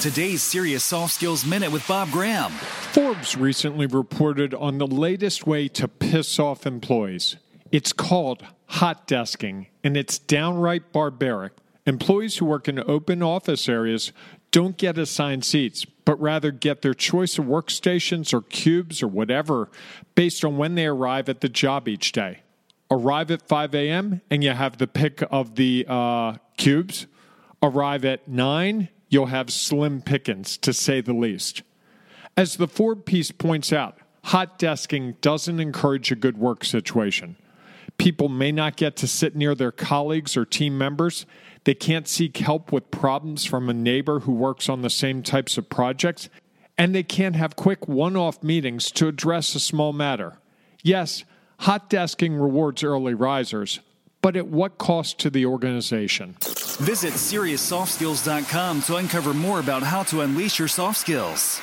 Today's Serious Soft Skills Minute with Bob Graham. Forbes recently reported on the latest way to piss off employees. It's called hot desking, and it's downright barbaric. Employees who work in open office areas don't get assigned seats, but rather get their choice of workstations or cubes or whatever based on when they arrive at the job each day. Arrive at 5 a.m., and you have the pick of the uh, cubes. Arrive at 9, you'll have slim pickings, to say the least. As the Forbes piece points out, hot desking doesn't encourage a good work situation. People may not get to sit near their colleagues or team members. They can't seek help with problems from a neighbor who works on the same types of projects. And they can't have quick one off meetings to address a small matter. Yes, hot desking rewards early risers, but at what cost to the organization? Visit SeriousSoftSkills.com to uncover more about how to unleash your soft skills.